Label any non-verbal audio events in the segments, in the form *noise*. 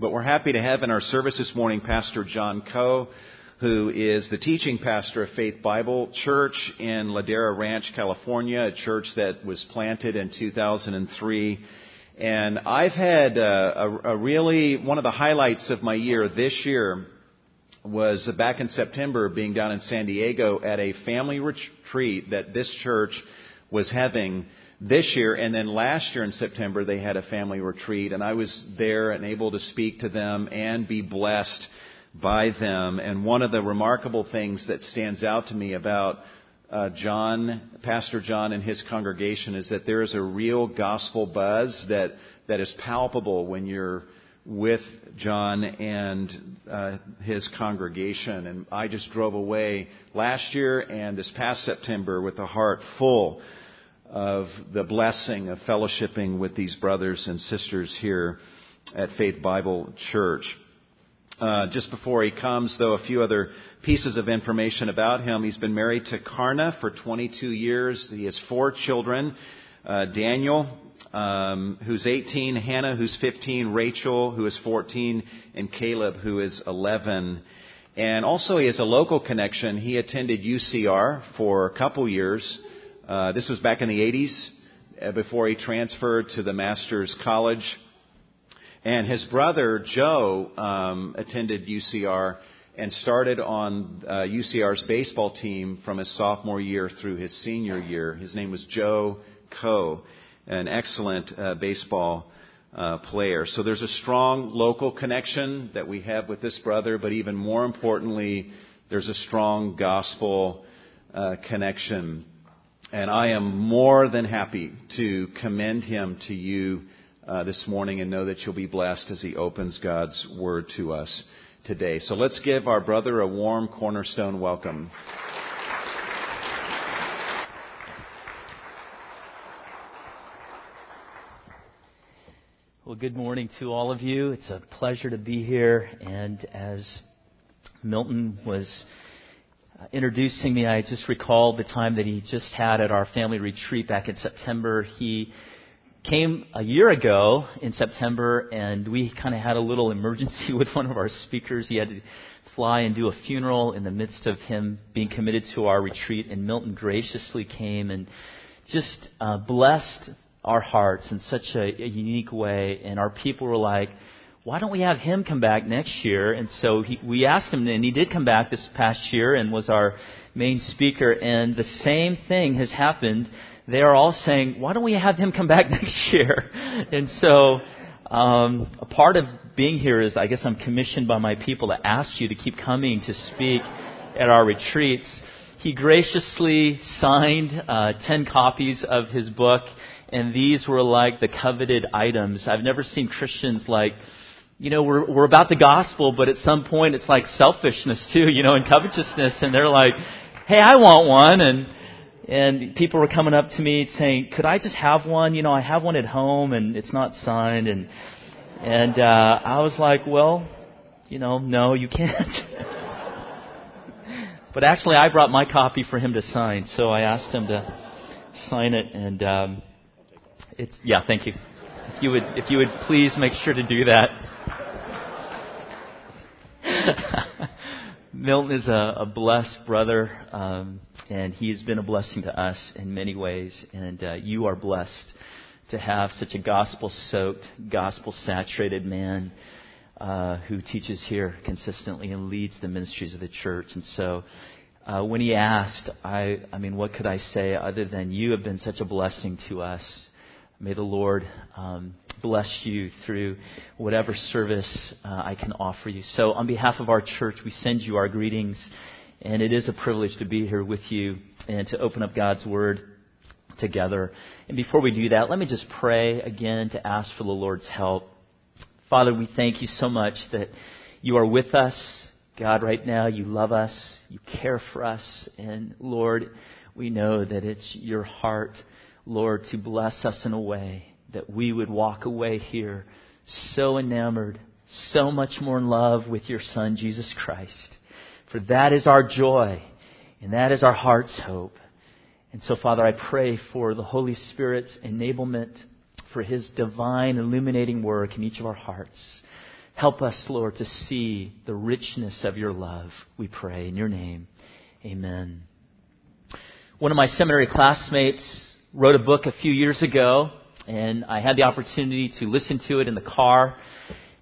But we're happy to have in our service this morning Pastor John Coe, who is the teaching pastor of Faith Bible Church in Ladera Ranch, California, a church that was planted in 2003. And I've had a, a, a really, one of the highlights of my year this year was back in September being down in San Diego at a family retreat that this church was having this year. And then last year in September, they had a family retreat, and I was there and able to speak to them and be blessed by them. And one of the remarkable things that stands out to me about uh, John, Pastor John, and his congregation is that there is a real gospel buzz that that is palpable when you're with John and uh, his congregation. And I just drove away last year and this past September with a heart full of the blessing of fellowshipping with these brothers and sisters here at Faith Bible Church. Uh, just before he comes, though, a few other pieces of information about him. He's been married to Karna for 22 years. He has four children. Uh, Daniel, um, who's 18, Hannah, who's 15, Rachel, who is 14, and Caleb, who is 11. And also, he has a local connection. He attended UCR for a couple years. Uh, this was back in the 80s uh, before he transferred to the Master's College. And his brother, Joe, um, attended UCR and started on uh, UCR's baseball team from his sophomore year through his senior year. His name was Joe Coe, an excellent uh, baseball uh, player. So there's a strong local connection that we have with this brother, but even more importantly, there's a strong gospel uh, connection. And I am more than happy to commend him to you uh, this morning and know that you'll be blessed as he opens God's word to us today. So let's give our brother a warm cornerstone welcome. Well, good morning to all of you. It's a pleasure to be here. And as Milton was introducing me, I just recalled the time that he just had at our family retreat back in September. He came a year ago in September, and we kind of had a little emergency *laughs* with one of our speakers. He had to fly and do a funeral in the midst of him being committed to our retreat, and Milton graciously came and just uh, blessed our hearts in such a, a unique way. And our people were like, why don't we have him come back next year? And so he, we asked him, and he did come back this past year and was our main speaker. And the same thing has happened. They are all saying, why don't we have him come back *laughs* next year? And so um, a part of being here is, I guess, I'm commissioned by my people to ask you to keep coming to speak at our retreats. He graciously signed uh, 10 copies of his book, and these were like the coveted items. I've never seen Christians like you know, we're, we're about the gospel, but at some point it's like selfishness too, you know, and covetousness. And they're like, hey, I want one. And, and people were coming up to me saying, could I just have one? You know, I have one at home and it's not signed. And, and, uh, I was like, well, you know, no, you can't. *laughs* but actually I brought my copy for him to sign. So I asked him to sign it and, um, it's, yeah, thank you. If you would, if you would please make sure to do that. *laughs* Milton is a, a blessed brother, um, and he has been a blessing to us in many ways. And uh, you are blessed to have such a gospel-soaked, gospel-saturated man uh, who teaches here consistently and leads the ministries of the church. And so, uh, when he asked, I, I mean, what could I say other than you have been such a blessing to us? May the Lord um, bless you through whatever service uh, I can offer you. So, on behalf of our church, we send you our greetings, and it is a privilege to be here with you and to open up God's Word together. And before we do that, let me just pray again to ask for the Lord's help. Father, we thank you so much that you are with us. God, right now, you love us, you care for us, and Lord, we know that it's your heart, Lord, to bless us in a way that we would walk away here so enamored, so much more in love with your Son, Jesus Christ. For that is our joy, and that is our heart's hope. And so, Father, I pray for the Holy Spirit's enablement, for His divine illuminating work in each of our hearts. Help us, Lord, to see the richness of your love, we pray. In your name, amen. One of my seminary classmates wrote a book a few years ago, and I had the opportunity to listen to it in the car,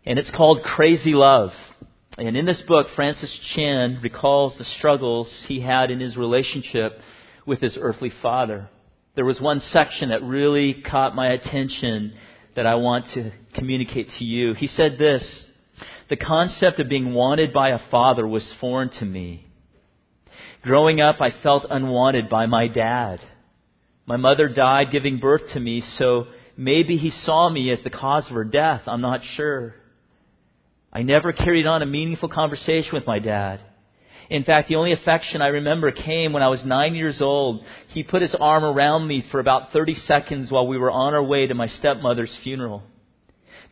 and it's called Crazy Love. And in this book, Francis Chan recalls the struggles he had in his relationship with his earthly father. There was one section that really caught my attention that I want to communicate to you. He said this, the concept of being wanted by a father was foreign to me. Growing up, I felt unwanted by my dad. My mother died giving birth to me, so maybe he saw me as the cause of her death. I'm not sure. I never carried on a meaningful conversation with my dad. In fact, the only affection I remember came when I was nine years old. He put his arm around me for about 30 seconds while we were on our way to my stepmother's funeral.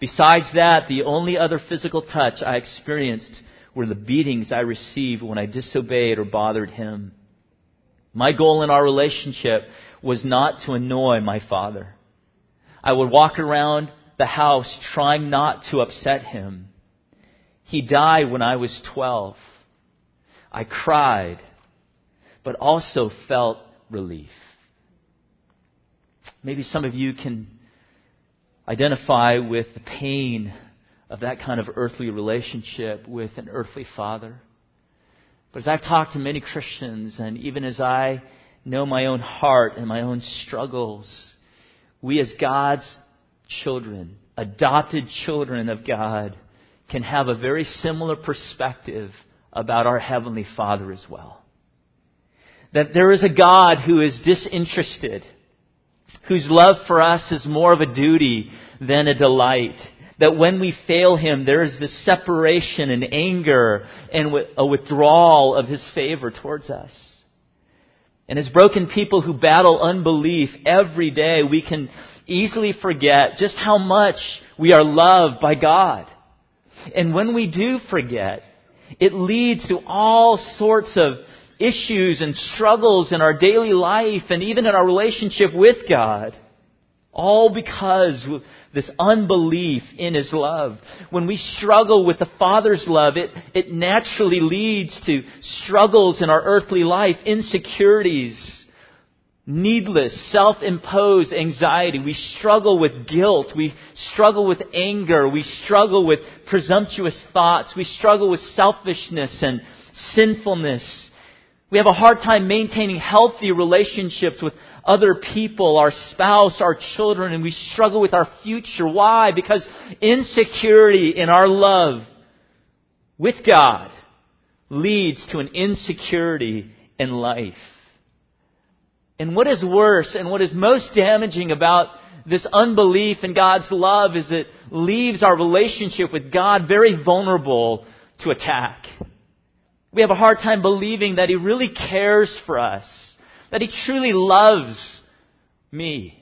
Besides that, the only other physical touch I experienced were the beatings I received when I disobeyed or bothered him. My goal in our relationship was not to annoy my father. I would walk around the house trying not to upset him. He died when I was 12. I cried, but also felt relief. Maybe some of you can identify with the pain of that kind of earthly relationship with an earthly father. But as I've talked to many Christians, and even as I know my own heart and my own struggles, we as God's children, adopted children of God, can have a very similar perspective about our Heavenly Father as well. That there is a God who is disinterested, whose love for us is more of a duty than a delight. That when we fail Him, there is this separation and anger and a withdrawal of His favor towards us. And as broken people who battle unbelief every day, we can easily forget just how much we are loved by God. And when we do forget, it leads to all sorts of issues and struggles in our daily life and even in our relationship with God. All because this unbelief in His love. When we struggle with the Father's love, it, it naturally leads to struggles in our earthly life, insecurities, needless, self-imposed anxiety. We struggle with guilt. We struggle with anger. We struggle with presumptuous thoughts. We struggle with selfishness and sinfulness. We have a hard time maintaining healthy relationships with other people, our spouse, our children, and we struggle with our future. Why? Because insecurity in our love with God leads to an insecurity in life. And what is worse and what is most damaging about this unbelief in God's love is it leaves our relationship with God very vulnerable to attack. We have a hard time believing that He really cares for us, that He truly loves me.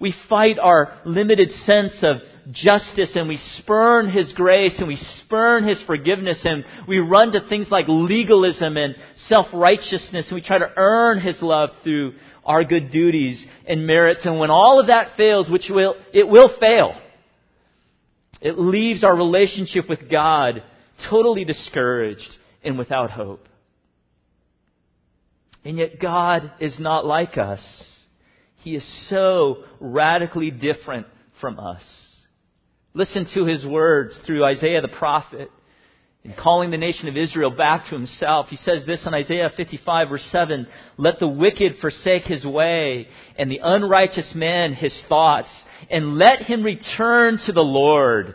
We fight our limited sense of justice and we spurn His grace and we spurn His forgiveness and we run to things like legalism and self-righteousness and we try to earn His love through our good duties and merits. And when all of that fails, which will, it will fail, it leaves our relationship with God totally discouraged and without hope. And yet God is not like us. He is so radically different from us. Listen to his words through Isaiah the prophet. In calling the nation of Israel back to himself, he says this in Isaiah 55 verse 7, Let the wicked forsake his way, and the unrighteous man his thoughts, and let him return to the Lord.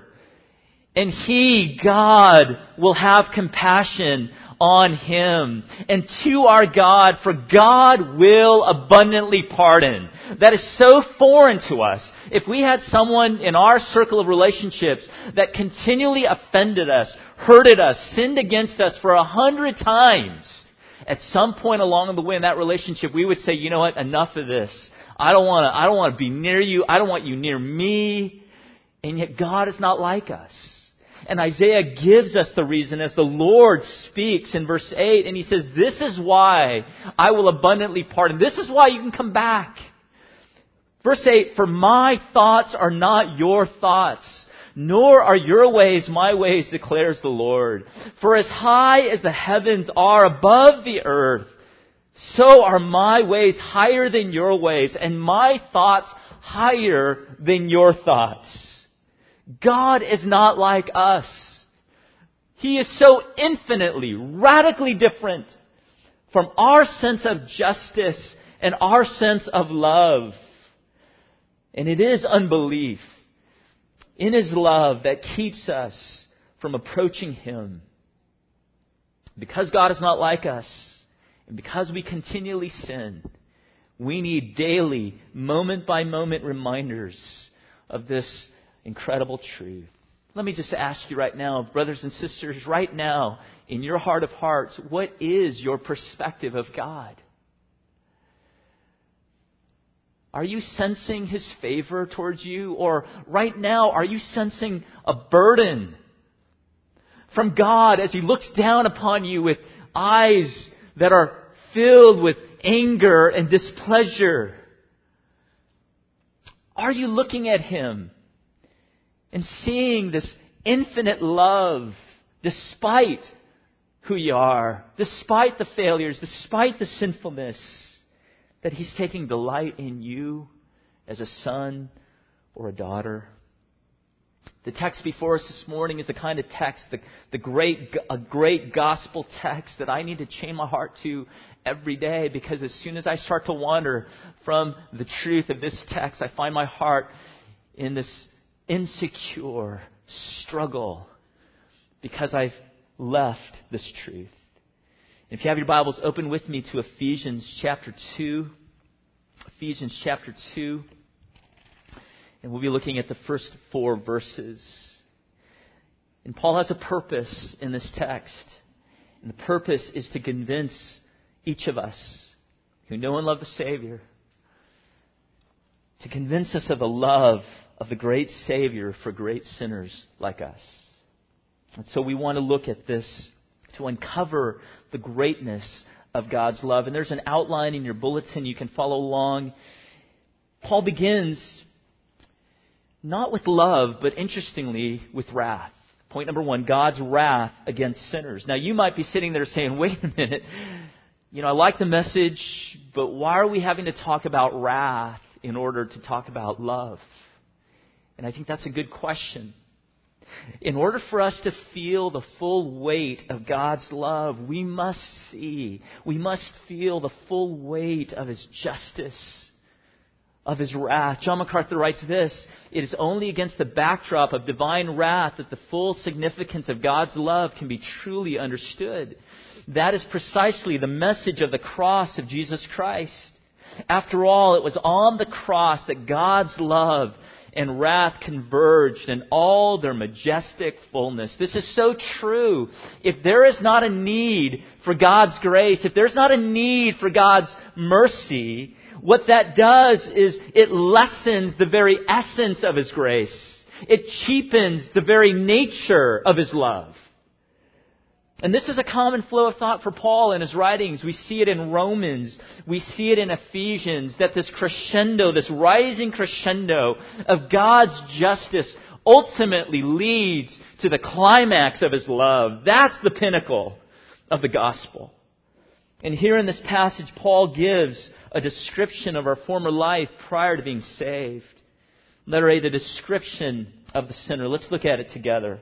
And he, God, will have compassion on him and to our God, for God will abundantly pardon. That is so foreign to us. If we had someone in our circle of relationships that continually offended us, hurted us, sinned against us for a hundred times, at some point along the way in that relationship, we would say, you know what, enough of this. I don't want to, I don't want to be near you. I don't want you near me. And yet God is not like us. And Isaiah gives us the reason as the Lord speaks in verse 8, and he says, This is why I will abundantly pardon. This is why you can come back. Verse 8, For my thoughts are not your thoughts, nor are your ways my ways, declares the Lord. For as high as the heavens are above the earth, so are my ways higher than your ways, and my thoughts higher than your thoughts. God is not like us. He is so infinitely, radically different from our sense of justice and our sense of love. And it is unbelief in His love that keeps us from approaching Him. Because God is not like us, and because we continually sin, we need daily, moment by moment reminders of this incredible truth. Let me just ask you right now, brothers and sisters, right now, in your heart of hearts, what is your perspective of God? Are you sensing His favor towards you? Or right now, are you sensing a burden from God as He looks down upon you with eyes that are filled with anger and displeasure? Are you looking at Him and seeing this infinite love despite who you are, despite the failures, despite the sinfulness, that He's taking delight in you as a son or a daughter? The text before us this morning is the kind of text, the, the great, a great gospel text that I need to chain my heart to every day because as soon as I start to wander from the truth of this text, I find my heart in this insecure struggle because I've left this truth. If you have your Bibles, open with me to Ephesians chapter 2. Ephesians chapter 2. And we'll be looking at the first four verses. And Paul has a purpose in this text. And the purpose is to convince each of us who know and love the Savior, to convince us of the love of the great Savior for great sinners like us. And so we want to look at this to uncover the greatness of God's love. And there's an outline in your bulletin you can follow along. Paul begins not with love, but interestingly, with wrath. Point number one God's wrath against sinners. Now, you might be sitting there saying, *laughs* wait a minute. You know, I like the message, but why are we having to talk about wrath in order to talk about love? And I think that's a good question. In order for us to feel the full weight of God's love, we must see, we must feel the full weight of His justice of his wrath. John MacArthur writes this It is only against the backdrop of divine wrath that the full significance of God's love can be truly understood. That is precisely the message of the cross of Jesus Christ. After all, it was on the cross that God's love and wrath converged in all their majestic fullness. This is so true. If there is not a need for God's grace, if there's not a need for God's mercy, what that does is it lessens the very essence of His grace. It cheapens the very nature of His love. And this is a common flow of thought for Paul in his writings. We see it in Romans. We see it in Ephesians that this crescendo, this rising crescendo of God's justice ultimately leads to the climax of his love. That's the pinnacle of the gospel. And here in this passage, Paul gives a description of our former life prior to being saved. Letter A, the description of the sinner. Let's look at it together.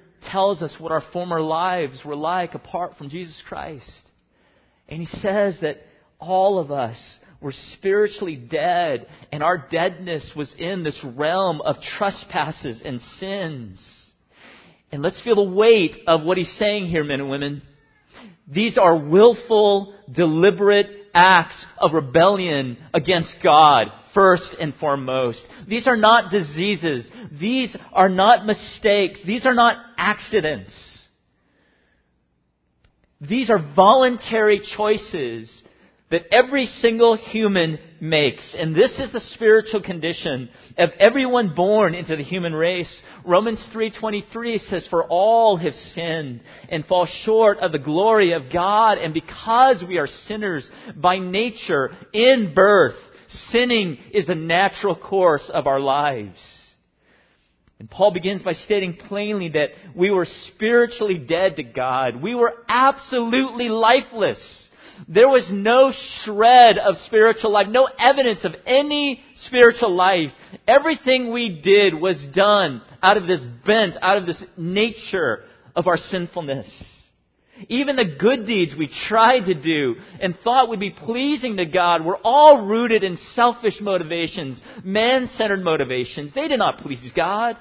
tells us what our former lives were like apart from Jesus Christ. And he says that all of us were spiritually dead, and our deadness was in this realm of trespasses and sins. And let's feel the weight of what he's saying here, men and women. These are willful, deliberate acts of rebellion against God, first and foremost. These are not diseases. These are not mistakes. These are not accidents. These are voluntary choices that every single human makes. And this is the spiritual condition of everyone born into the human race. Romans 3:23 says for all have sinned and fall short of the glory of God and because we are sinners by nature in birth, sinning is the natural course of our lives. And Paul begins by stating plainly that we were spiritually dead to God. We were absolutely lifeless. There was no shred of spiritual life, no evidence of any spiritual life. Everything we did was done out of this bent, out of this nature of our sinfulness. Even the good deeds we tried to do and thought would be pleasing to God were all rooted in selfish motivations, man-centered motivations. They did not please God.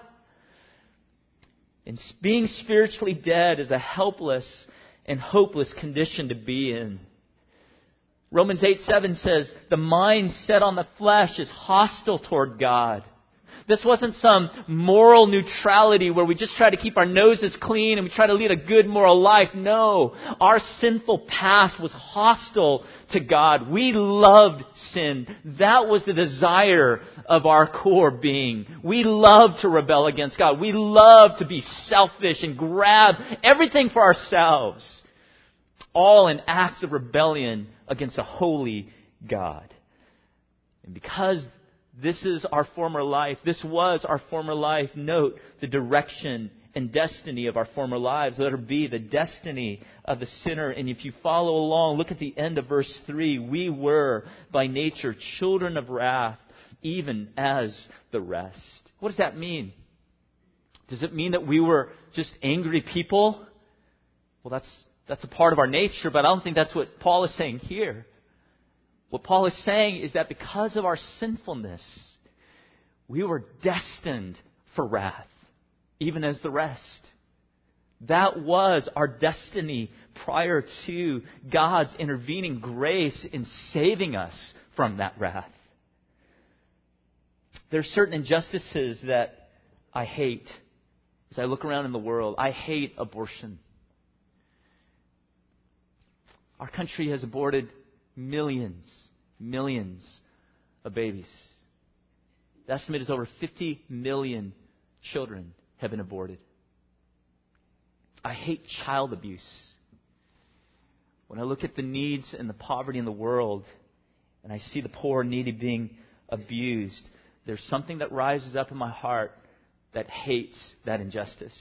And being spiritually dead is a helpless and hopeless condition to be in. Romans 8 7 says, The mind set on the flesh is hostile toward God. This wasn't some moral neutrality where we just try to keep our noses clean and we try to lead a good moral life. No. Our sinful past was hostile to God. We loved sin. That was the desire of our core being. We loved to rebel against God. We loved to be selfish and grab everything for ourselves. All in acts of rebellion against a holy God. And because this is our former life, this was our former life, note the direction and destiny of our former lives. Let it be the destiny of the sinner. And if you follow along, look at the end of verse 3. We were by nature children of wrath, even as the rest. What does that mean? Does it mean that we were just angry people? Well, that's that's a part of our nature, but I don't think that's what Paul is saying here. What Paul is saying is that because of our sinfulness, we were destined for wrath, even as the rest. That was our destiny prior to God's intervening grace in saving us from that wrath. There are certain injustices that I hate as I look around in the world. I hate abortion. Our country has aborted millions, millions of babies. The estimate is over 50 million children have been aborted. I hate child abuse. When I look at the needs and the poverty in the world, and I see the poor and needy being abused, there's something that rises up in my heart that hates that injustice.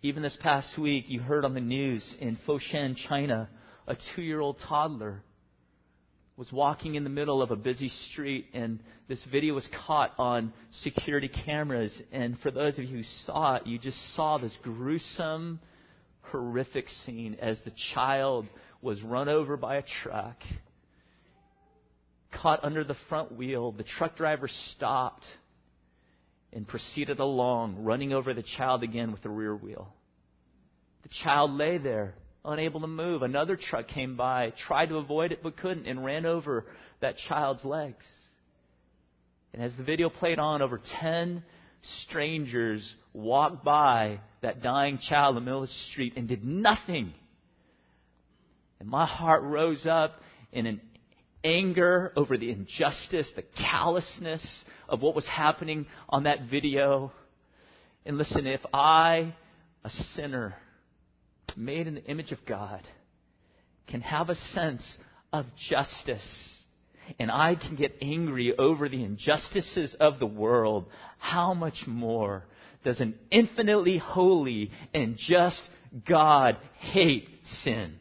Even this past week, you heard on the news in Foshan, China, a two year old toddler was walking in the middle of a busy street, and this video was caught on security cameras. And for those of you who saw it, you just saw this gruesome, horrific scene as the child was run over by a truck, caught under the front wheel. The truck driver stopped and proceeded along, running over the child again with the rear wheel. The child lay there unable to move. Another truck came by, tried to avoid it but couldn't, and ran over that child's legs. And as the video played on, over 10 strangers walked by that dying child in the middle of the street and did nothing. And my heart rose up in an anger over the injustice, the callousness of what was happening on that video. And listen, if I, a sinner, made in the image of God, can have a sense of justice, and I can get angry over the injustices of the world, how much more does an infinitely holy and just God hate sin?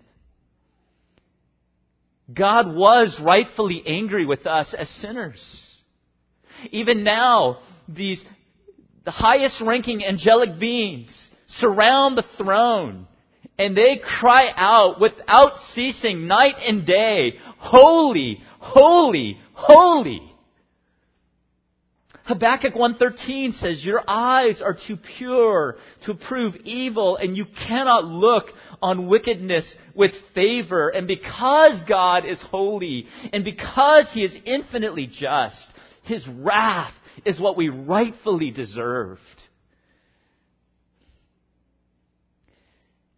God was rightfully angry with us as sinners. Even now, these, the highest ranking angelic beings surround the throne and they cry out without ceasing night and day, Holy, holy, holy. Habakkuk 1.13 says, Your eyes are too pure to approve evil, and you cannot look on wickedness with favor. And because God is holy, and because He is infinitely just, His wrath is what we rightfully deserved.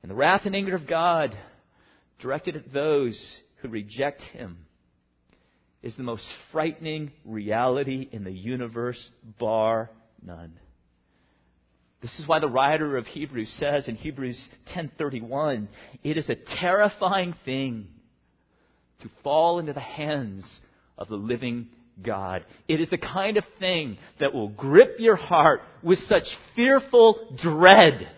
And the wrath and anger of God directed at those who reject Him is the most frightening reality in the universe, bar none. This is why the writer of Hebrews says in Hebrews 10:31, it is a terrifying thing to fall into the hands of the living God. It is the kind of thing that will grip your heart with such fearful dread.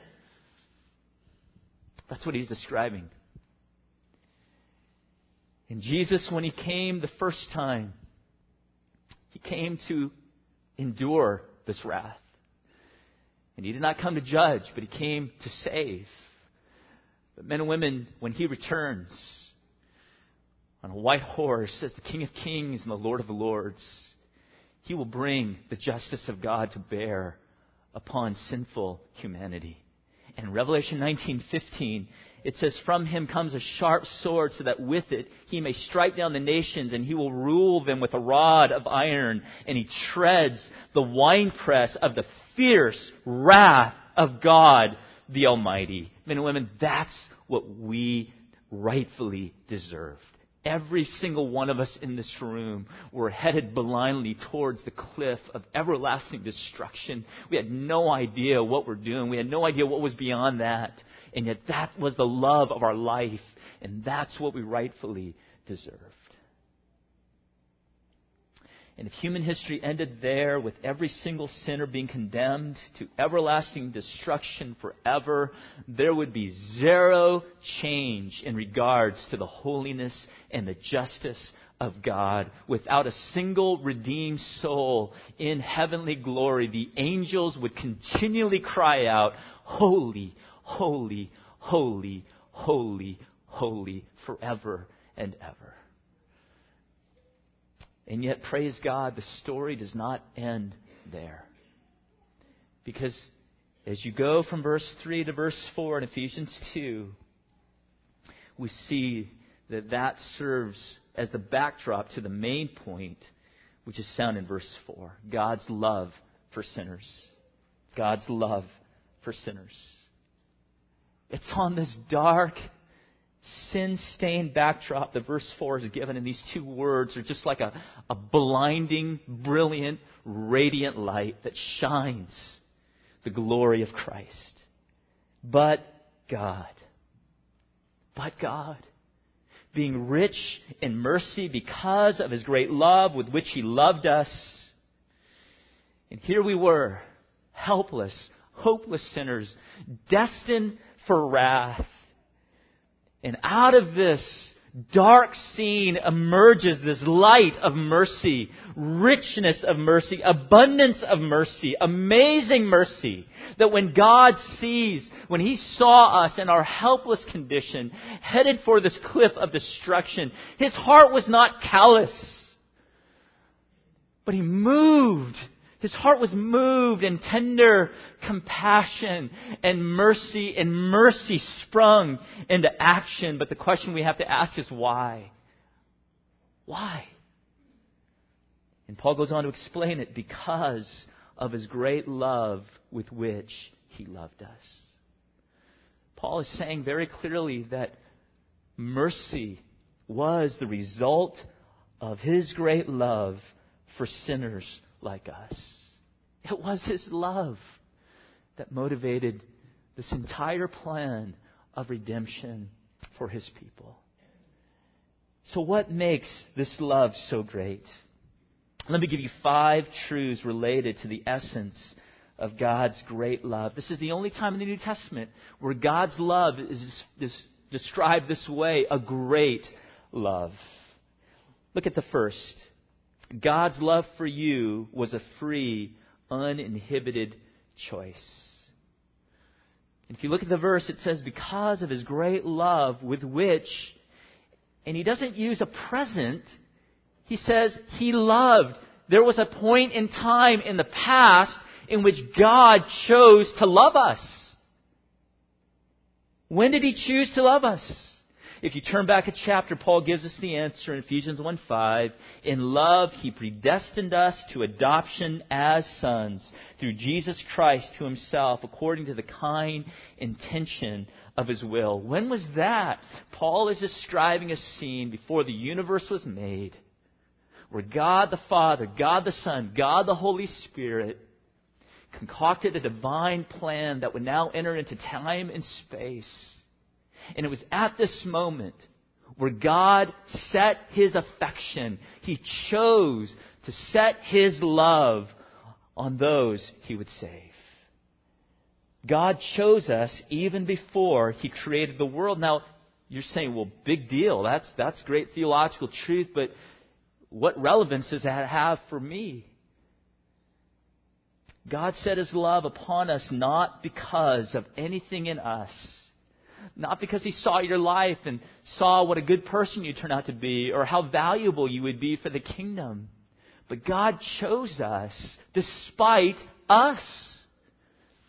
That's what he's describing. And Jesus, when he came the first time, he came to endure this wrath. And he did not come to judge, but he came to save. But men and women, when he returns on a white horse as the King of Kings and the Lord of Lords, he will bring the justice of God to bear upon sinful humanity. And Revelation 19:15 it says, From him comes a sharp sword, so that with it he may strike down the nations, and he will rule them with a rod of iron, and he treads the winepress of the fierce wrath of God the Almighty. Men and women, that's what we rightfully deserved. Every single one of us in this room were headed blindly towards the cliff of everlasting destruction. We had no idea what we're doing. We had no idea what was beyond that. And yet that was the love of our life, and that's what we rightfully deserved. And if human history ended there with every single sinner being condemned to everlasting destruction forever, there would be zero change in regards to the holiness and the justice of God. Without a single redeemed soul in heavenly glory, the angels would continually cry out, Holy, holy, holy, holy, holy forever and ever. And yet, praise God, the story does not end there. Because as you go from verse 3 to verse 4 in Ephesians 2, we see that that serves as the backdrop to the main point, which is found in verse 4 God's love for sinners. God's love for sinners. It's on this dark, sin stained backdrop that verse 4 is given, and these two words are just like a, a blinding, brilliant, radiant light that shines the glory of Christ. But God. But God. Being rich in mercy because of his great love with which he loved us. And here we were, helpless, hopeless sinners, destined for wrath. And out of this dark scene emerges this light of mercy, richness of mercy, abundance of mercy, amazing mercy. That when God sees, when He saw us in our helpless condition, headed for this cliff of destruction, His heart was not callous, but He moved his heart was moved in tender compassion and mercy, and mercy sprung into action. But the question we have to ask is why? Why? And Paul goes on to explain it because of his great love with which he loved us. Paul is saying very clearly that mercy was the result of his great love for sinners like us. It was His love that motivated this entire plan of redemption for His people. So, what makes this love so great? Let me give you five truths related to the essence of God's great love. This is the only time in the New Testament where God's love is, described this way a great love. Look at the first God's love for you was a free, uninhibited choice. If you look at the verse, it says, because of his great love with which, and he doesn't use a present, he says, he loved. there was a point in time in the past in which God chose to love us. When did He choose to love us? If you turn back a chapter, Paul gives us the answer in Ephesians 1 5. In love, he predestined us to adoption as sons through Jesus Christ to himself, according to the kind intention of his will. When was that? Paul is describing a scene before the universe was made where God the Father, God the Son, God the Holy Spirit concocted a divine plan that would now enter into time and space and it was at this moment where God set his affection, he chose to set his love on those he would save. God chose us even before he created the world. Now, you're saying, well, big deal. That's, that's great theological truth, but what relevance does that have for me? God set his love upon us not because of anything in us not because he saw your life and saw what a good person you turn out to be or how valuable you would be for the kingdom. But God chose us despite us.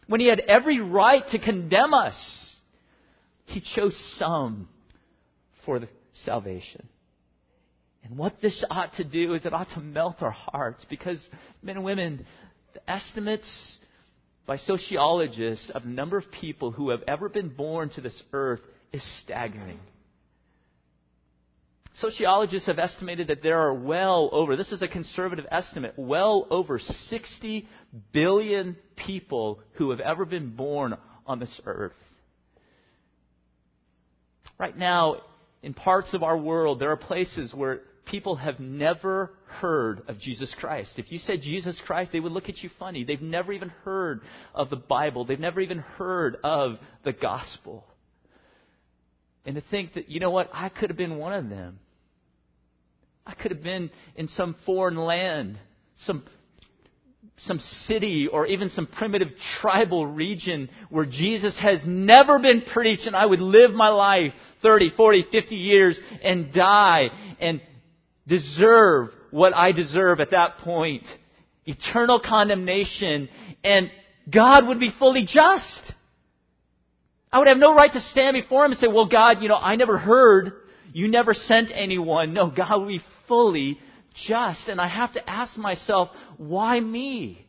When he had every right to condemn us, he chose some for the salvation. And what this ought to do is it ought to melt our hearts because men and women, the estimates by sociologists of the number of people who have ever been born to this earth is staggering. Sociologists have estimated that there are well over, this is a conservative estimate, well over 60 billion people who have ever been born on this earth. Right now, in parts of our world, there are places where people have never heard of Jesus Christ. If you said Jesus Christ, they would look at you funny. They've never even heard of the Bible. They've never even heard of the gospel. And to think that, you know what, I could have been one of them. I could have been in some foreign land, some some city or even some primitive tribal region where Jesus has never been preached and I would live my life 30, 40, 50 years and die and deserve what I deserve at that point. Eternal condemnation. And God would be fully just. I would have no right to stand before Him and say, well, God, you know, I never heard. You never sent anyone. No, God would be fully just. And I have to ask myself, why me?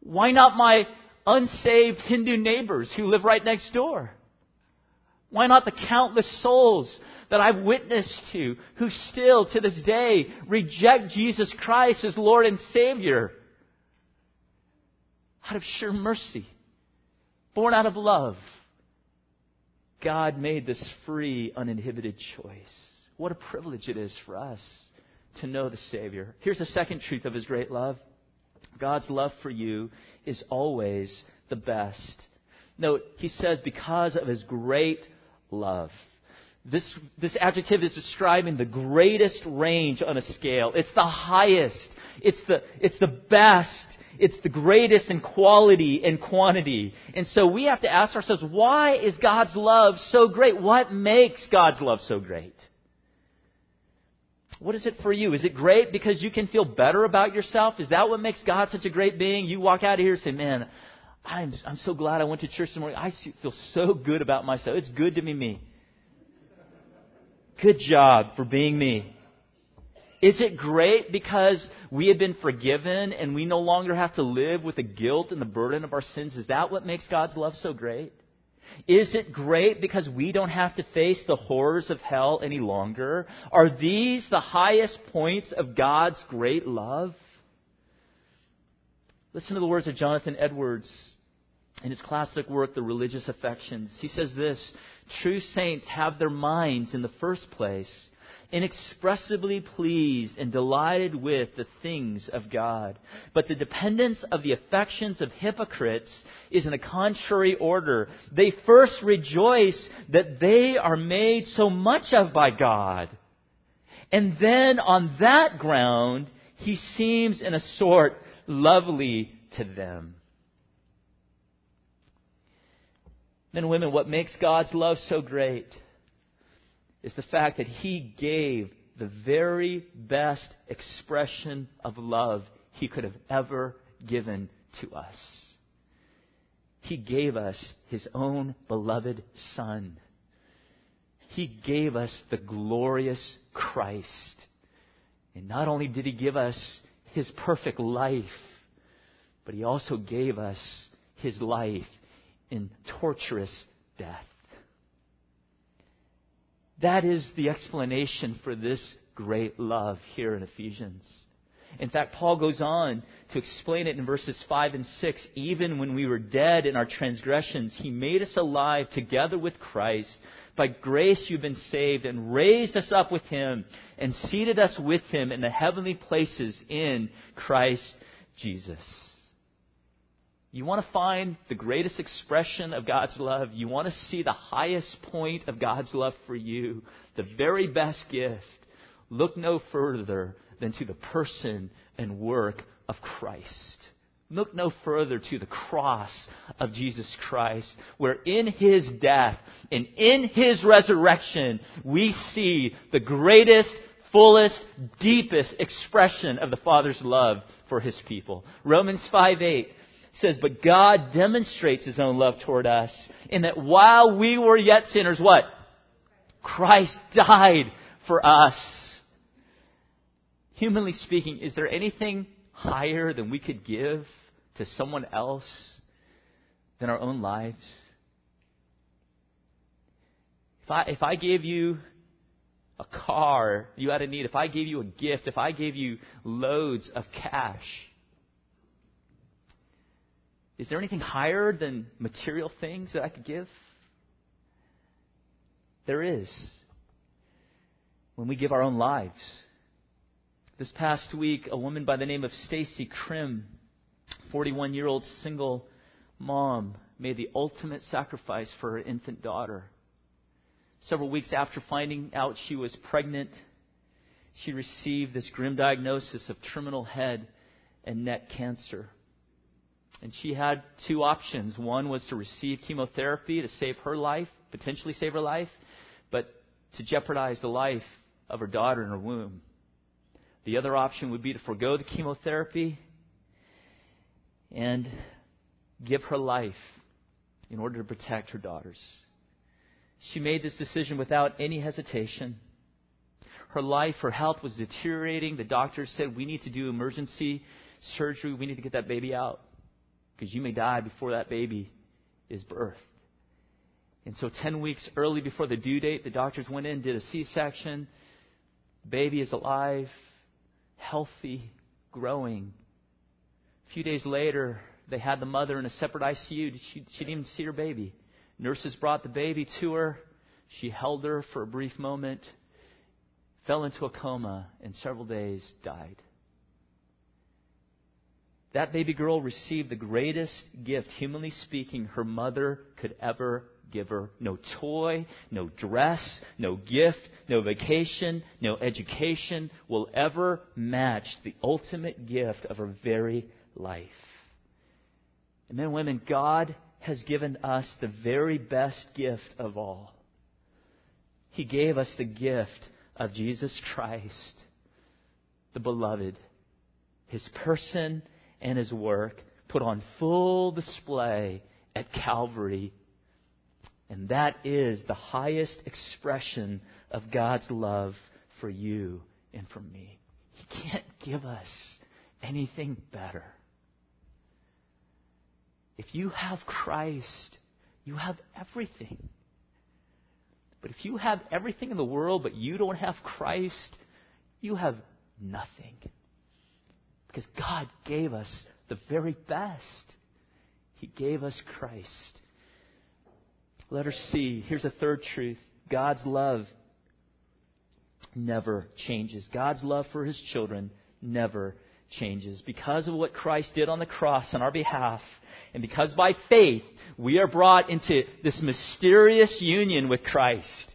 Why not my unsaved Hindu neighbors who live right next door? Why not the countless souls that I've witnessed to who still to this day reject Jesus Christ as Lord and Savior? Out of sheer mercy, born out of love, God made this free, uninhibited choice. What a privilege it is for us to know the Savior. Here's the second truth of His great love God's love for you is always the best. Note, He says, because of His great love. This, this adjective is describing the greatest range on a scale. It's the highest. It's the, it's the best. It's the greatest in quality and quantity. And so we have to ask ourselves, why is God's love so great? What makes God's love so great? What is it for you? Is it great because you can feel better about yourself? Is that what makes God such a great being? You walk out of here and say, man, I'm, I'm so glad I went to church this morning. I feel so good about myself. It's good to be me. Good job for being me. Is it great because we have been forgiven and we no longer have to live with the guilt and the burden of our sins? Is that what makes God's love so great? Is it great because we don't have to face the horrors of hell any longer? Are these the highest points of God's great love? Listen to the words of Jonathan Edwards in his classic work, The Religious Affections. He says this True saints have their minds, in the first place, inexpressibly pleased and delighted with the things of God. But the dependence of the affections of hypocrites is in a contrary order. They first rejoice that they are made so much of by God. And then on that ground, he seems in a sort lovely to them. Men and women, what makes God's love so great is the fact that He gave the very best expression of love he could have ever given to us. He gave us his own beloved Son. He gave us the glorious Christ. And not only did he give us his perfect life, but he also gave us his life in torturous death. That is the explanation for this great love here in Ephesians. In fact, Paul goes on to explain it in verses 5 and 6. Even when we were dead in our transgressions, he made us alive together with Christ. By grace you've been saved and raised us up with him and seated us with him in the heavenly places in Christ Jesus. You want to find the greatest expression of God's love. You want to see the highest point of God's love for you, the very best gift. Look no further than to the person and work of Christ. Look no further to the cross of Jesus Christ, where in His death and in His resurrection, we see the greatest, fullest, deepest expression of the Father's love for His people. Romans 5 8 says, But God demonstrates His own love toward us in that while we were yet sinners, what? Christ died for us. Humanly speaking, is there anything higher than we could give to someone else than our own lives? If I, if I gave you a car you had a need, if I gave you a gift, if I gave you loads of cash, is there anything higher than material things that I could give? There is. When we give our own lives. This past week, a woman by the name of Stacie Crim, 41 year old single mom, made the ultimate sacrifice for her infant daughter. Several weeks after finding out she was pregnant, she received this grim diagnosis of terminal head and neck cancer. And she had two options. One was to receive chemotherapy to save her life, potentially save her life, but to jeopardize the life of her daughter in her womb. The other option would be to forego the chemotherapy and give her life in order to protect her daughters. She made this decision without any hesitation. Her life, her health was deteriorating. The doctors said, We need to do emergency surgery. We need to get that baby out because you may die before that baby is birthed. And so, 10 weeks early before the due date, the doctors went in, did a C section. Baby is alive, healthy, growing. A few days later, they had the mother in a separate ICU. She, she didn't even see her baby. Nurses brought the baby to her. She held her for a brief moment, fell into a coma, and several days died. That baby girl received the greatest gift, humanly speaking, her mother could ever give her. No toy, no dress, no gift, no vacation, no education will ever match the ultimate gift of her very life. And men and women, God has given us the very best gift of all. He gave us the gift of Jesus Christ, the beloved, His person and his work put on full display at Calvary. And that is the highest expression of God's love for you and for me. He can't give us anything better. If you have Christ, you have everything. But if you have everything in the world, but you don't have Christ, you have nothing. Because God gave us the very best. He gave us Christ. Let us see. Here's a third truth God's love never changes. God's love for his children never changes. Because of what Christ did on the cross on our behalf, and because by faith we are brought into this mysterious union with Christ.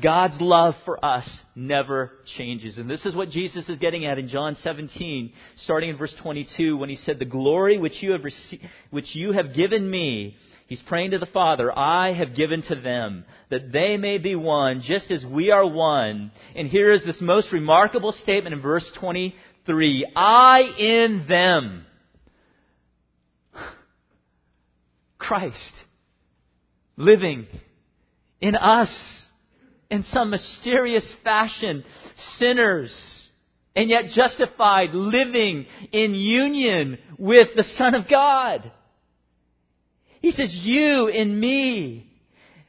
God's love for us never changes. And this is what Jesus is getting at in John 17, starting in verse 22, when he said, The glory which you have, received, which you have given me, he's praying to the Father, I have given to them, that they may be one, just as we are one. And here is this most remarkable statement in verse 23, I in them. *laughs* Christ living in us in some mysterious fashion, sinners, and yet justified, living in union with the Son of God. He says, You in me.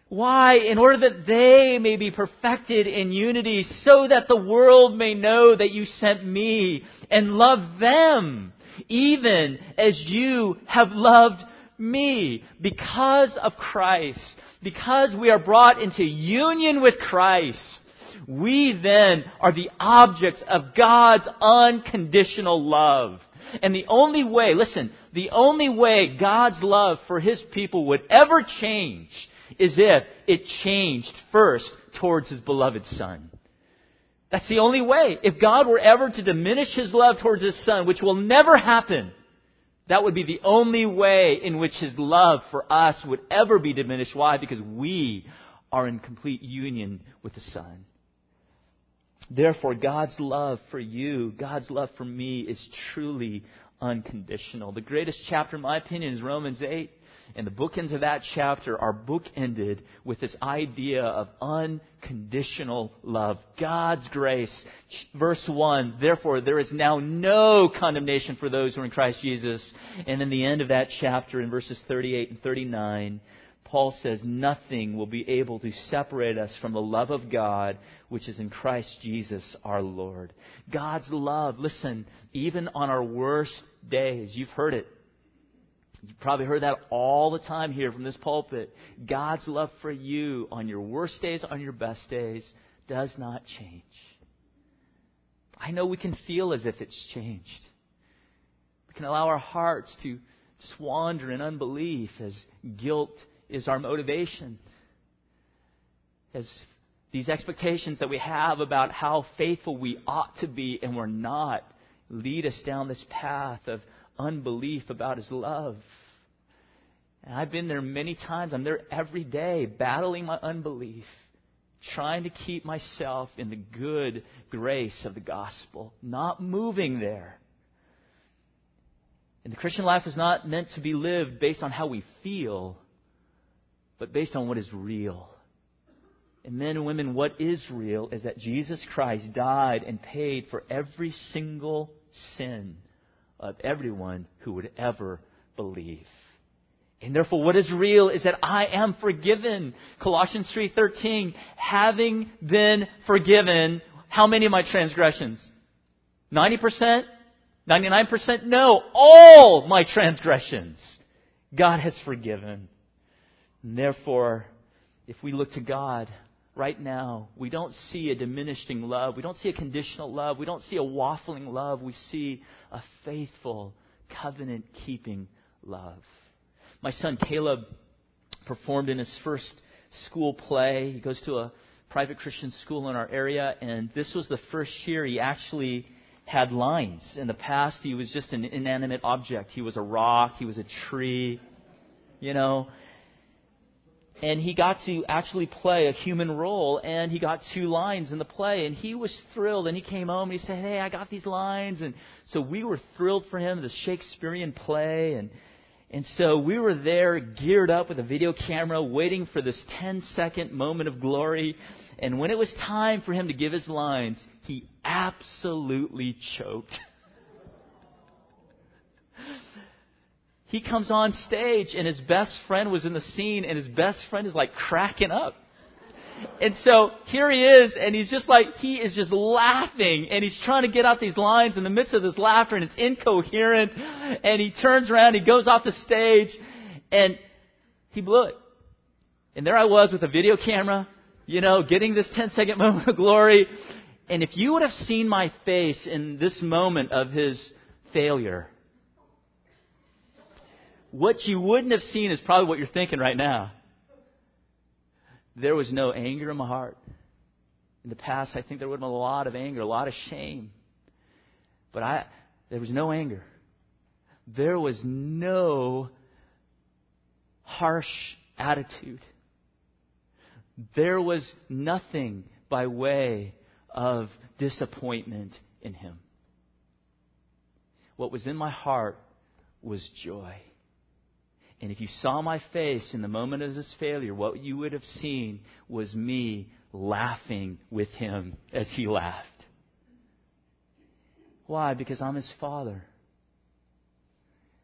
Why? In order that they may be perfected in unity, so that the world may know that you sent me and love them, even as you have loved me. Because of Christ, because we are brought into union with Christ, we then are the objects of God's unconditional love. And the only way, listen, the only way God's love for His people would ever change is if it changed first towards His beloved Son. That's the only way. If God were ever to diminish His love towards His Son, which will never happen, that would be the only way in which His love for us would ever be diminished. Why? Because we are in complete union with the Son. Therefore, God's love for you, God's love for me is truly unconditional. The greatest chapter, in my opinion, is Romans 8. And the bookends of that chapter are bookended with this idea of unconditional love. God's grace. Verse 1, therefore there is now no condemnation for those who are in Christ Jesus. And in the end of that chapter, in verses 38 and 39, Paul says, Nothing will be able to separate us from the love of God, which is in Christ Jesus our Lord. God's love, listen, even on our worst days, you've heard it. You've probably heard that all the time here from this pulpit. God's love for you on your worst days, on your best days, does not change. I know we can feel as if it's changed. We can allow our hearts to just wander in unbelief as guilt is our motivation. As these expectations that we have about how faithful we ought to be and we're not lead us down this path of unbelief about His love. And I've been there many times. I'm there every day, battling my unbelief, trying to keep myself in the good grace of the gospel, not moving there. And the Christian life is not meant to be lived based on how we feel, but based on what is real. And men and women, what is real is that Jesus Christ died and paid for every single sin of everyone who would ever believe. And therefore what is real is that I am forgiven. Colossians 3:13, having been forgiven, how many of my transgressions? 90%? 99%? No, all my transgressions God has forgiven. And therefore, if we look to God, right now, we don't see a diminishing love. We don't see a conditional love. We don't see a waffling love. We see a faithful, covenant keeping love. My son Caleb performed in his first school play. He goes to a private Christian school in our area, and this was the first year he actually had lines. In the past, he was just an inanimate object. He was a rock, he was a tree, you know and he got to actually play a human role and he got two lines in the play and he was thrilled and he came home and he said hey i got these lines. And so we were thrilled for him the shakespearean play and and so we were there geared up with a video camera waiting for this 10 second moment of glory. And when it was time for him to give his lines he absolutely choked *laughs* he comes on stage and his best friend was in the scene and his best friend is like cracking up. And so here he is and he's just like, he is just laughing and he's trying to get out these lines in the midst of this laughter and it's incoherent and he turns around, he goes off the stage and he blew it. And there I was with a video camera, you know, getting this 10 second *laughs* moment of glory. And if you would have seen my face in this moment of his failure, what you wouldn't have seen is probably what you're thinking right now. There was no anger in my heart. In the past, I think there would have been a lot of anger, a lot of shame. But I, there was no anger. There was no harsh attitude. There was nothing by way of disappointment in him. What was in my heart was joy. And if you saw my face in the moment of his failure, what you would have seen was me laughing with him as he laughed. Why? Because I'm his father.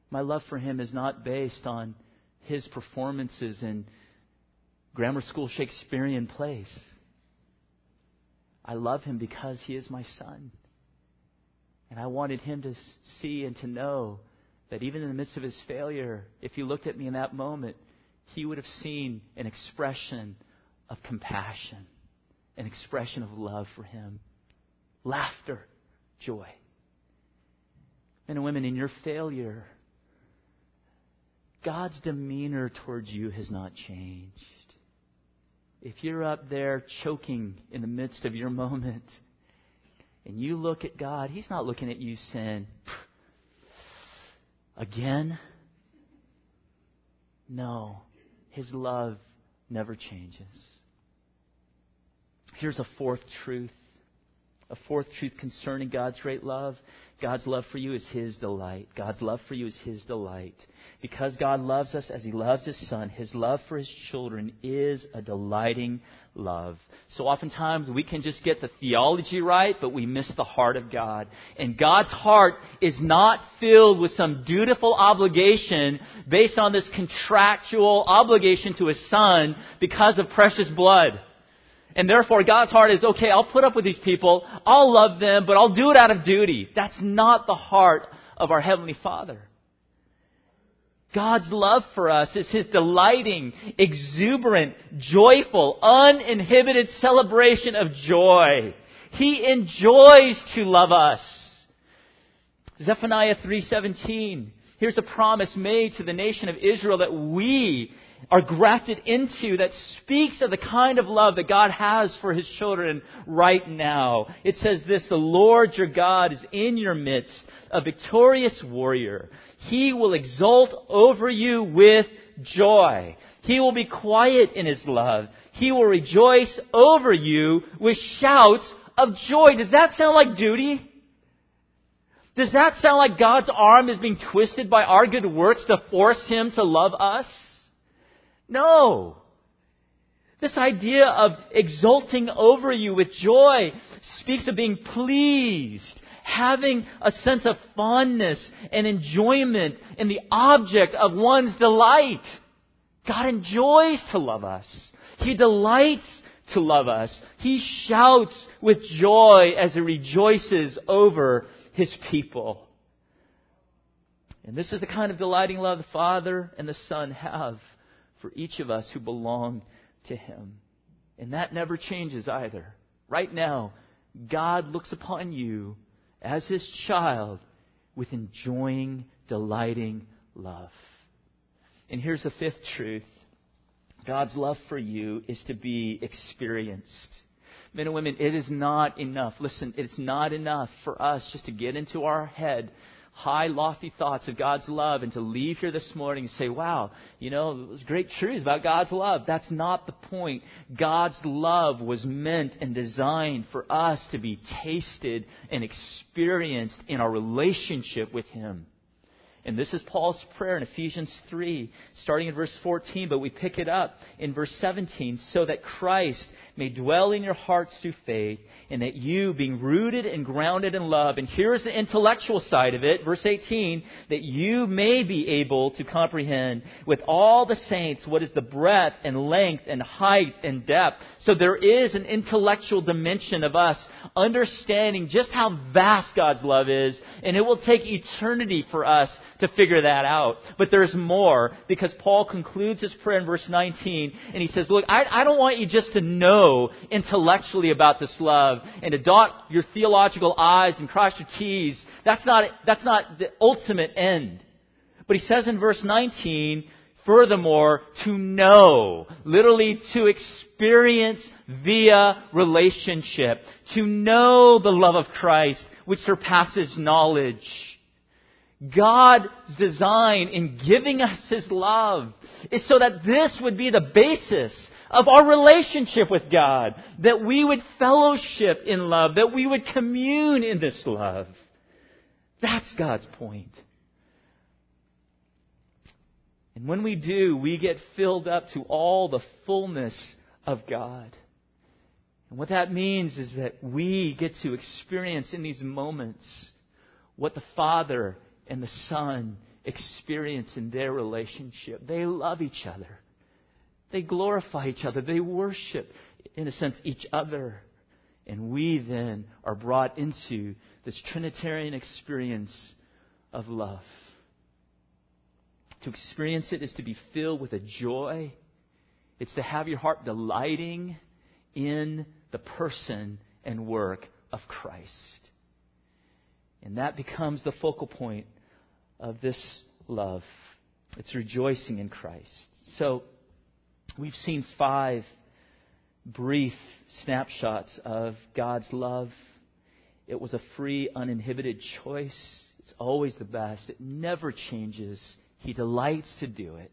My love for him is not based on his performances in grammar school Shakespearean plays. I love him because he is my son. And I wanted him to see and to know that even in the midst of his failure, if he looked at me in that moment, he would have seen an expression of compassion, an expression of love for him, laughter, joy. Men and women, in your failure, God's demeanor towards you has not changed. If you're up there choking in the midst of your *laughs* moment, and you look at God, He's not looking at you saying, Again? No. His love never changes. Here's a fourth truth. A fourth truth concerning God's great love. God's love for you is His delight. God's love for you is His delight. Because God loves us as He loves His Son, His love for His children is a delighting love. So oftentimes we can just get the theology right, but we miss the heart of God. And God's heart is not filled with some dutiful obligation based on this contractual obligation to His Son because of precious blood. And therefore, God's heart is, okay, I'll put up with these people, I'll love them, but I'll do it out of duty. That's not the heart of our Heavenly Father. God's love for us is His delighting, exuberant, joyful, uninhibited celebration of joy. He enjoys to love us. Zephaniah 3:17. Here's a promise made to the nation of Israel that we are grafted into that speaks of the kind of love that God has for His children right now. It says this, the Lord your God is in your midst, a victorious warrior. He will exult over you with joy. He will be quiet in His love. He will rejoice over you with shouts of joy. Does that sound like duty? Does that sound like God's arm is being twisted by our good works to force Him to love us? No. This idea of exulting over you with joy speaks of being pleased, having a sense of fondness and enjoyment in the object of one's delight. God enjoys to love us. He delights to love us. He shouts with joy as he rejoices over his people. And this is the kind of delighting love the Father and the Son have for each of us who belong to Him. And that never changes either. Right now, God looks upon you as His child with enjoying, delighting love. And here's the fifth truth God's love for you is to be experienced. Men and women, it is not enough. Listen, it's not enough for us just to get into our head high, lofty thoughts of God's love and to leave here this morning and say, wow, you know, it was great truths about God's love. That's not the point. God's love was meant and designed for us to be tasted and experienced in our relationship with Him. And this is Paul's prayer in Ephesians 3, starting in verse 14, but we pick it up in verse 17, so that Christ may dwell in your hearts through faith, and that you, being rooted and grounded in love, and here's the intellectual side of it, verse 18, that you may be able to comprehend with all the saints what is the breadth and length and height and depth. So there is an intellectual dimension of us understanding just how vast God's love is, and it will take eternity for us to figure that out. But there's more because Paul concludes his prayer in verse 19 and he says, look, I, I don't want you just to know intellectually about this love and to dot your theological I's and cross your T's. That's not, that's not the ultimate end. But he says in verse 19, Furthermore, to know, literally to experience via relationship, to know the love of Christ, which surpasses knowledge. God's design in giving us His love is so that this would be the basis of our relationship with God, that we would fellowship in love, that we would commune in this love. That's God's point. And when we do, we get filled up to all the fullness of God. And what that means is that we get to experience in these moments what the Father and the Son experience in their relationship. They love each other. They glorify each other. They worship, in a sense, each other. And we then are brought into this Trinitarian experience of love. To experience it is to be filled with a joy. It's to have your heart delighting in the person and work of Christ. And that becomes the focal point of this love. It's rejoicing in Christ. So, we've seen five brief snapshots of God's love. It was a free, uninhibited choice. It's always the best. It never changes. He delights to do it.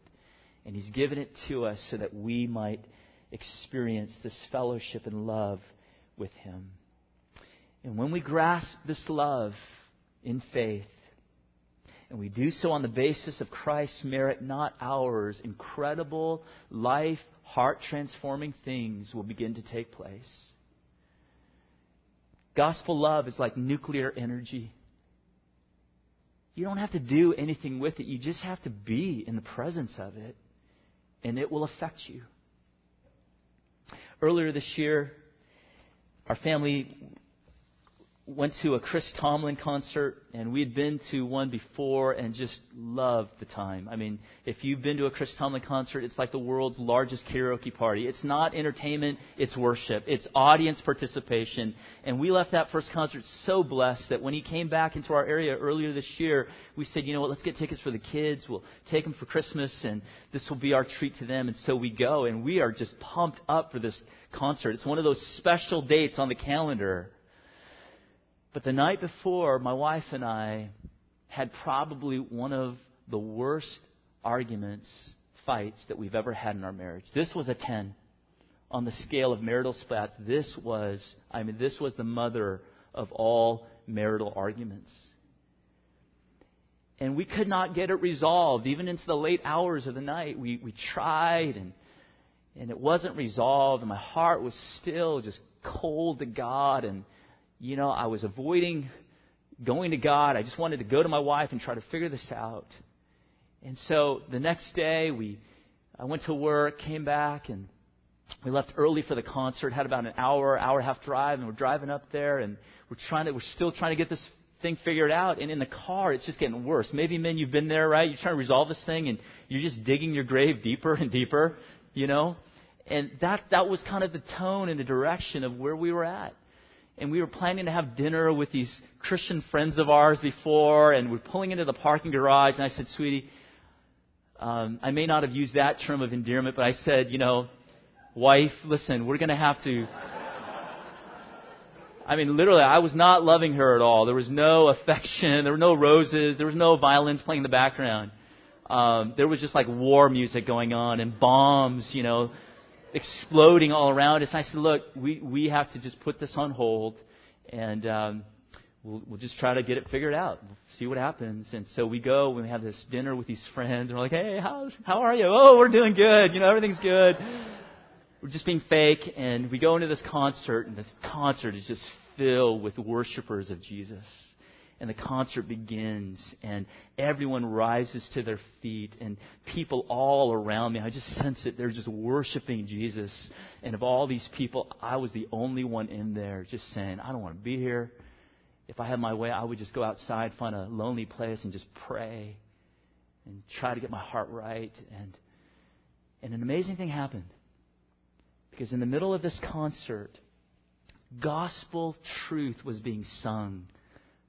And He's given it to us so that we might experience this fellowship and love with Him. And when we grasp this love in faith, and we do so on the basis of Christ's merit, not ours, incredible life, heart transforming things will begin to take place. Gospel love is like nuclear energy. You don't have to do anything with it. You just have to be in the presence of it, and it will affect you. Earlier this year, our family went to a Chris Tomlin concert, and we had been to one before and just loved the time. I mean, if you've been to a Chris Tomlin concert, it's like the world's largest karaoke party. It's not entertainment, it's worship, it's audience participation. And we left that first concert so blessed that when he came back into our area earlier this year, we said, you know what, let's get tickets for the kids. We'll take them for Christmas, and this will be our treat to them. And so we go, and we are just pumped up for this concert. It's one of those special dates on the calendar. But the night before, my wife and I had probably one of the worst arguments, fights that we've ever had in our marriage. This was a 10 on the scale of marital spats. This was, I mean, this was the mother of all marital arguments. And we could not get it resolved, even into the late hours of the night. We, we tried, and, and it wasn't resolved, and my heart was still just cold to God. And you know, I was avoiding going to God. I just wanted to go to my wife and try to figure this out. And so the next day, we, I went to work, came back, and we left early for the concert. Had about an hour, hour and a half drive, and we're driving up there, and we're trying to, we're still trying to get this thing figured out. And in the car, it's just getting worse. Maybe men, you've been there, right? You're trying to resolve this thing, and you're just digging your grave deeper and deeper, you know. And that that was kind of the tone and the direction of where we were at and we were planning to have dinner with these Christian friends of ours before, and we're pulling into the parking garage, and I said, sweetie, um, I may not have used that term of endearment, but I said, you know, wife, listen, we're going to have to. *laughs* I mean, literally, I was not loving her at all. There was no affection. There were no roses. There was no violins playing in the background. Um, there was just like war music going on and bombs, you know, exploding all around us. And I said, look, we, we have to just put this on hold and um, we'll, we'll just try to get it figured out. See what happens. And so we go and we have this dinner with these friends and we're like, hey, how, how are you? Oh, we're doing good. You know, everything's good. We're just being fake. And we go into this concert and this concert is just filled with worshipers of Jesus and the concert begins and everyone rises to their feet and people all around me i just sense it they're just worshiping jesus. And of all these people i was the only one in there just saying i don't want to be here. If i had my way i would just go outside find a lonely place and just pray and try to get my heart right. And and an amazing thing happened because in the middle of this concert gospel truth was being sung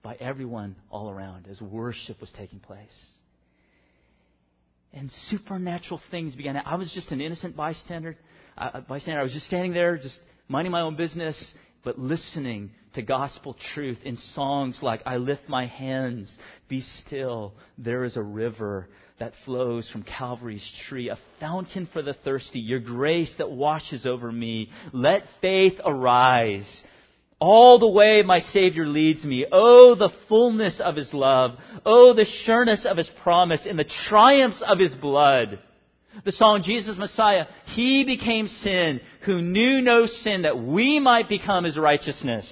by everyone all around as worship was taking place. and supernatural things began. I was just an innocent bystander. Uh, bystander. I was just standing there, just minding my own business, but listening to gospel truth in songs like I lift my hands, be still, there is a river that flows from Calvary's tree, a fountain for the thirsty, your grace that washes over me. Let faith arise. All the way my Savior leads me. Oh, the fullness of His love. Oh, the sureness of His promise and the triumphs of His blood. The song Jesus Messiah, He became sin who knew no sin that we might become His righteousness.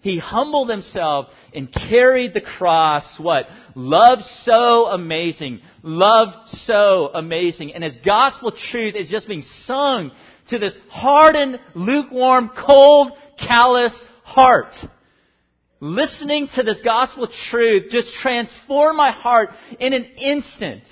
He humbled himself and carried the cross. What? Love so amazing. Love so amazing. And his gospel truth is just being sung to this hardened, lukewarm, cold, callous heart. Listening to this gospel truth just transformed my heart in an instant.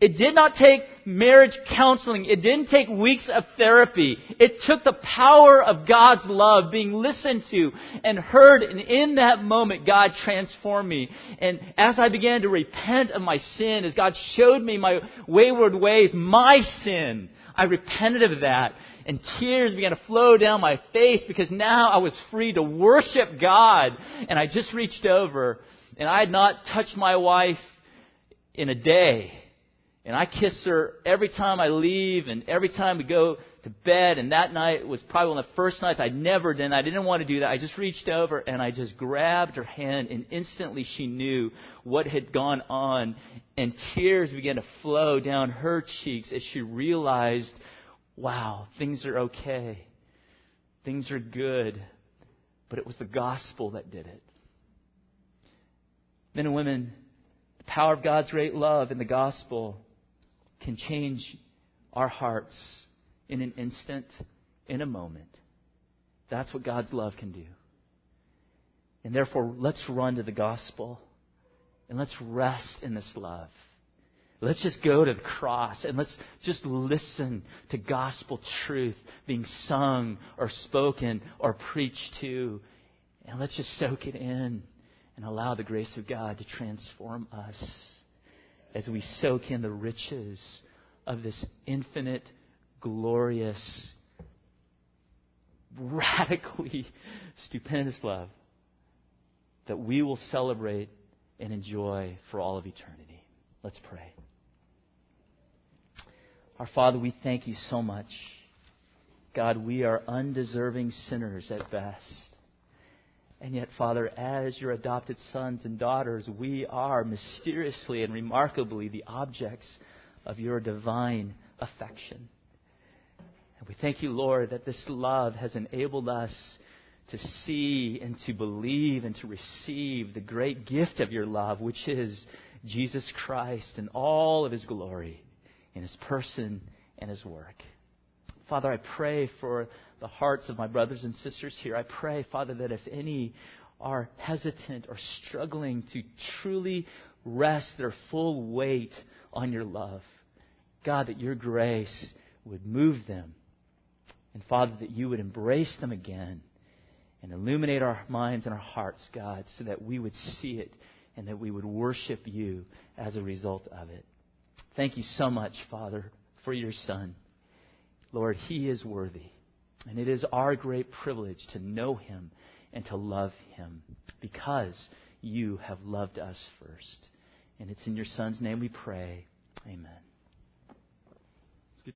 It did not take marriage counseling. It didn't take weeks of therapy. It took the power of God's love being listened to and heard. And in that moment, God transformed me. And as I began to repent of my sin, as God showed me my wayward ways, my sin, I repented of that. And tears began to flow down my face because now I was free to worship God. And I just reached over and I had not touched my wife in a day. And I kiss her every time I leave and every time we go to bed. And that night was probably one of the first nights I never did. I didn't want to do that. I just reached over and I just grabbed her hand and instantly she knew what had gone on. And tears began to flow down her cheeks as she realized, wow, things are okay. Things are good. But it was the gospel that did it. Men and women, the power of God's great love in the gospel can change our hearts in an instant, in a moment. That's what God's love can do. And therefore, let's run to the gospel and let's rest in this love. Let's just go to the cross and let's just listen to gospel truth being sung or spoken or preached to. And let's just soak it in and allow the grace of God to transform us as we soak in the riches of this infinite, glorious, *laughs* radically stupendous love that we will celebrate and enjoy for all of eternity. Let's pray. Our Father, we thank you so much. God, we are undeserving sinners at best. And yet, Father, as your adopted sons and daughters, we are mysteriously and remarkably the objects of your divine affection. And we thank you, Lord, that this love has enabled us to see and to believe and to receive the great gift of your love, which is Jesus Christ and all of his glory in his person and his work. Father, I pray for the hearts of my brothers and sisters here. I pray, Father, that if any are hesitant or struggling to truly rest their full weight on your love, God, that your grace would move them. And Father, that you would embrace them again and illuminate our minds and our hearts, God, so that we would see it and that we would worship you as a result of it. Thank you so much, Father, for your Son. Lord, He is worthy. And it is our great privilege to know Him and to love Him because you have loved us first. And it's in your Son's name we pray. Amen.